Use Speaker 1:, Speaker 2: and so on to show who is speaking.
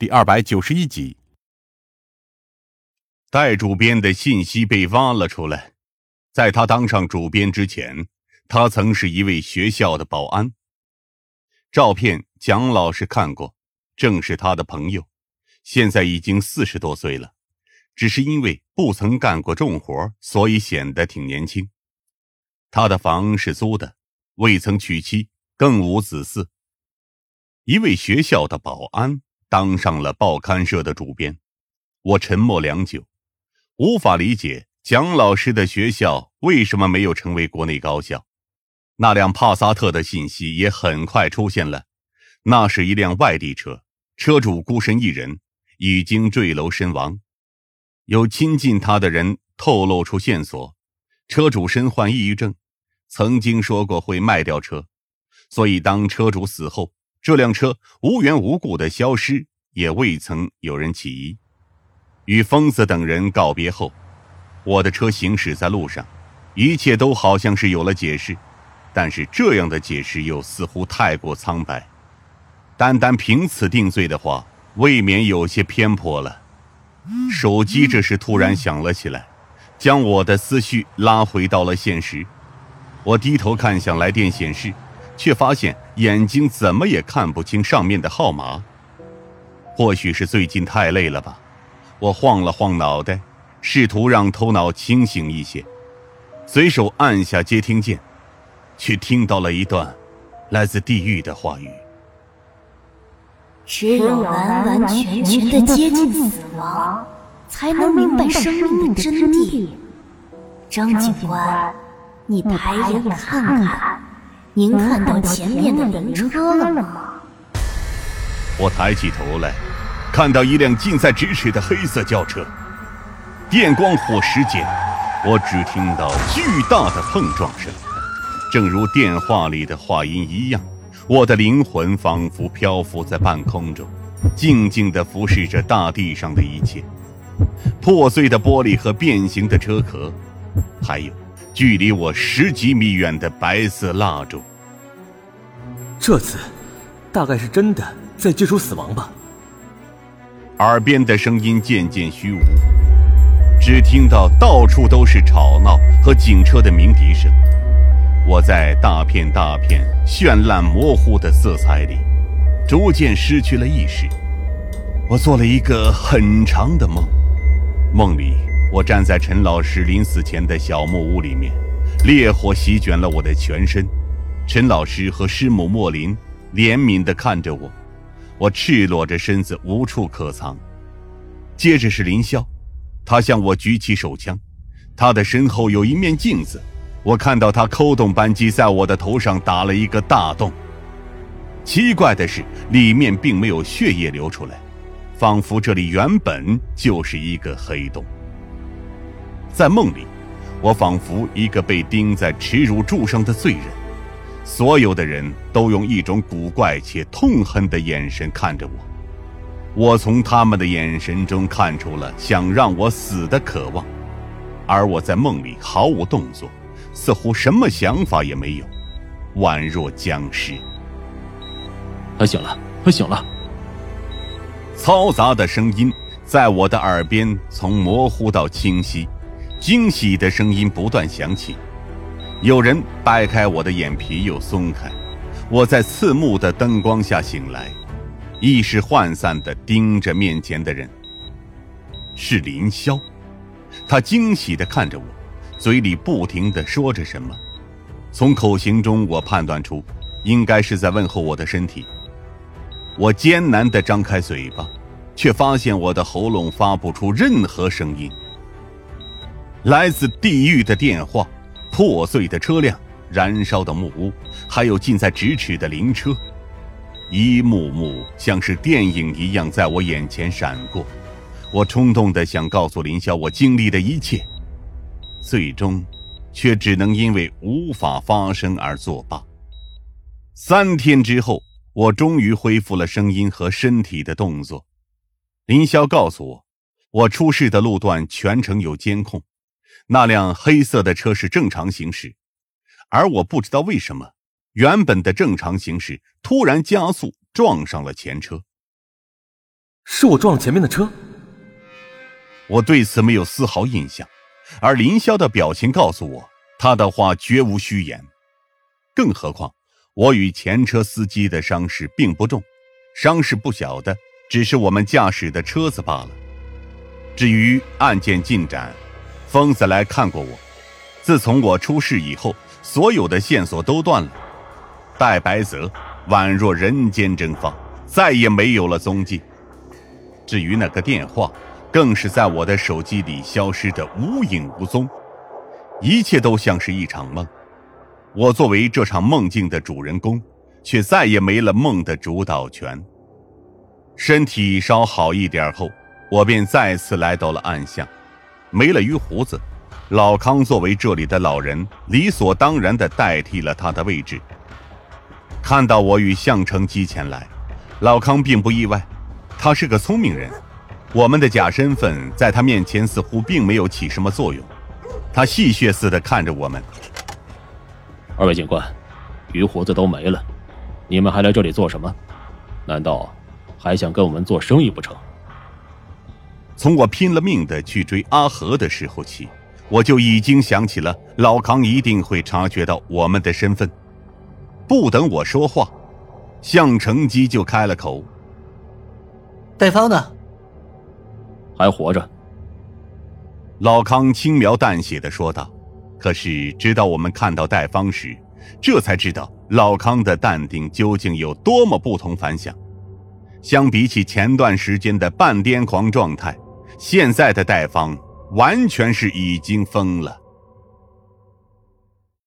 Speaker 1: 第二百九十一集。
Speaker 2: 戴主编的信息被挖了出来，在他当上主编之前，他曾是一位学校的保安。照片蒋老师看过，正是他的朋友，现在已经四十多岁了，只是因为不曾干过重活，所以显得挺年轻。他的房是租的，未曾娶妻，更无子嗣。一位学校的保安当上了报刊社的主编，我沉默良久。无法理解蒋老师的学校为什么没有成为国内高校。那辆帕萨特的信息也很快出现了，那是一辆外地车，车主孤身一人，已经坠楼身亡。有亲近他的人透露出线索，车主身患抑郁症，曾经说过会卖掉车，所以当车主死后，这辆车无缘无故的消失，也未曾有人起疑。与疯子等人告别后，我的车行驶在路上，一切都好像是有了解释，但是这样的解释又似乎太过苍白。单单凭此定罪的话，未免有些偏颇了。手机这时突然响了起来，将我的思绪拉回到了现实。我低头看向来电显示，却发现眼睛怎么也看不清上面的号码。或许是最近太累了吧。我晃了晃脑袋，试图让头脑清醒一些，随手按下接听键，却听到了一段来自地狱的话语：“
Speaker 3: 只有完完全全的接近死亡，才能明白生命的真谛。”张警官，你抬眼看看，您看到前面的灵车了吗？
Speaker 2: 我抬起头来。看到一辆近在咫尺的黑色轿车，电光火石间，我只听到巨大的碰撞声，正如电话里的话音一样，我的灵魂仿佛漂浮在半空中，静静地俯视着大地上的一切，破碎的玻璃和变形的车壳，还有距离我十几米远的白色蜡烛。
Speaker 4: 这次，大概是真的在接触死亡吧。
Speaker 2: 耳边的声音渐渐虚无，只听到到处都是吵闹和警车的鸣笛声。我在大片大片绚烂模糊的色彩里，逐渐失去了意识。我做了一个很长的梦，梦里我站在陈老师临死前的小木屋里面，烈火席卷了我的全身。陈老师和师母莫林怜悯地看着我。我赤裸着身子，无处可藏。接着是林霄，他向我举起手枪，他的身后有一面镜子，我看到他扣动扳机，在我的头上打了一个大洞。奇怪的是，里面并没有血液流出来，仿佛这里原本就是一个黑洞。在梦里，我仿佛一个被钉在耻辱柱上的罪人。所有的人都用一种古怪且痛恨的眼神看着我，我从他们的眼神中看出了想让我死的渴望，而我在梦里毫无动作，似乎什么想法也没有，宛若僵尸。
Speaker 4: 他醒了，他醒了。
Speaker 2: 嘈杂的声音在我的耳边从模糊到清晰，惊喜的声音不断响起。有人掰开我的眼皮，又松开。我在刺目的灯光下醒来，意识涣散地盯着面前的人。是林霄，他惊喜地看着我，嘴里不停地说着什么。从口型中，我判断出，应该是在问候我的身体。我艰难地张开嘴巴，却发现我的喉咙发不出任何声音。来自地狱的电话。破碎的车辆，燃烧的木屋，还有近在咫尺的灵车，一幕幕像是电影一样在我眼前闪过。我冲动的想告诉林霄我经历的一切，最终，却只能因为无法发声而作罢。三天之后，我终于恢复了声音和身体的动作。林霄告诉我，我出事的路段全程有监控。那辆黑色的车是正常行驶，而我不知道为什么，原本的正常行驶突然加速撞上了前车。
Speaker 4: 是我撞了前面的车。
Speaker 2: 我对此没有丝毫印象，而林霄的表情告诉我，他的话绝无虚言。更何况，我与前车司机的伤势并不重，伤势不小的只是我们驾驶的车子罢了。至于案件进展，疯子来看过我。自从我出事以后，所有的线索都断了。戴白泽宛若人间蒸发，再也没有了踪迹。至于那个电话，更是在我的手机里消失得无影无踪。一切都像是一场梦。我作为这场梦境的主人公，却再也没了梦的主导权。身体稍好一点后，我便再次来到了暗巷。没了鱼胡子，老康作为这里的老人，理所当然的代替了他的位置。看到我与项城基前来，老康并不意外，他是个聪明人。我们的假身份在他面前似乎并没有起什么作用。他戏谑似的看着我们。
Speaker 1: 二位警官，鱼胡子都没了，你们还来这里做什么？难道还想跟我们做生意不成？
Speaker 2: 从我拼了命的去追阿和的时候起，我就已经想起了老康一定会察觉到我们的身份。不等我说话，向成基就开了口：“
Speaker 5: 戴芳呢？
Speaker 1: 还活着。”
Speaker 2: 老康轻描淡写的说道。可是，直到我们看到戴芳时，这才知道老康的淡定究竟有多么不同凡响。相比起前段时间的半癫狂状态，现在的戴方完全是已经疯了。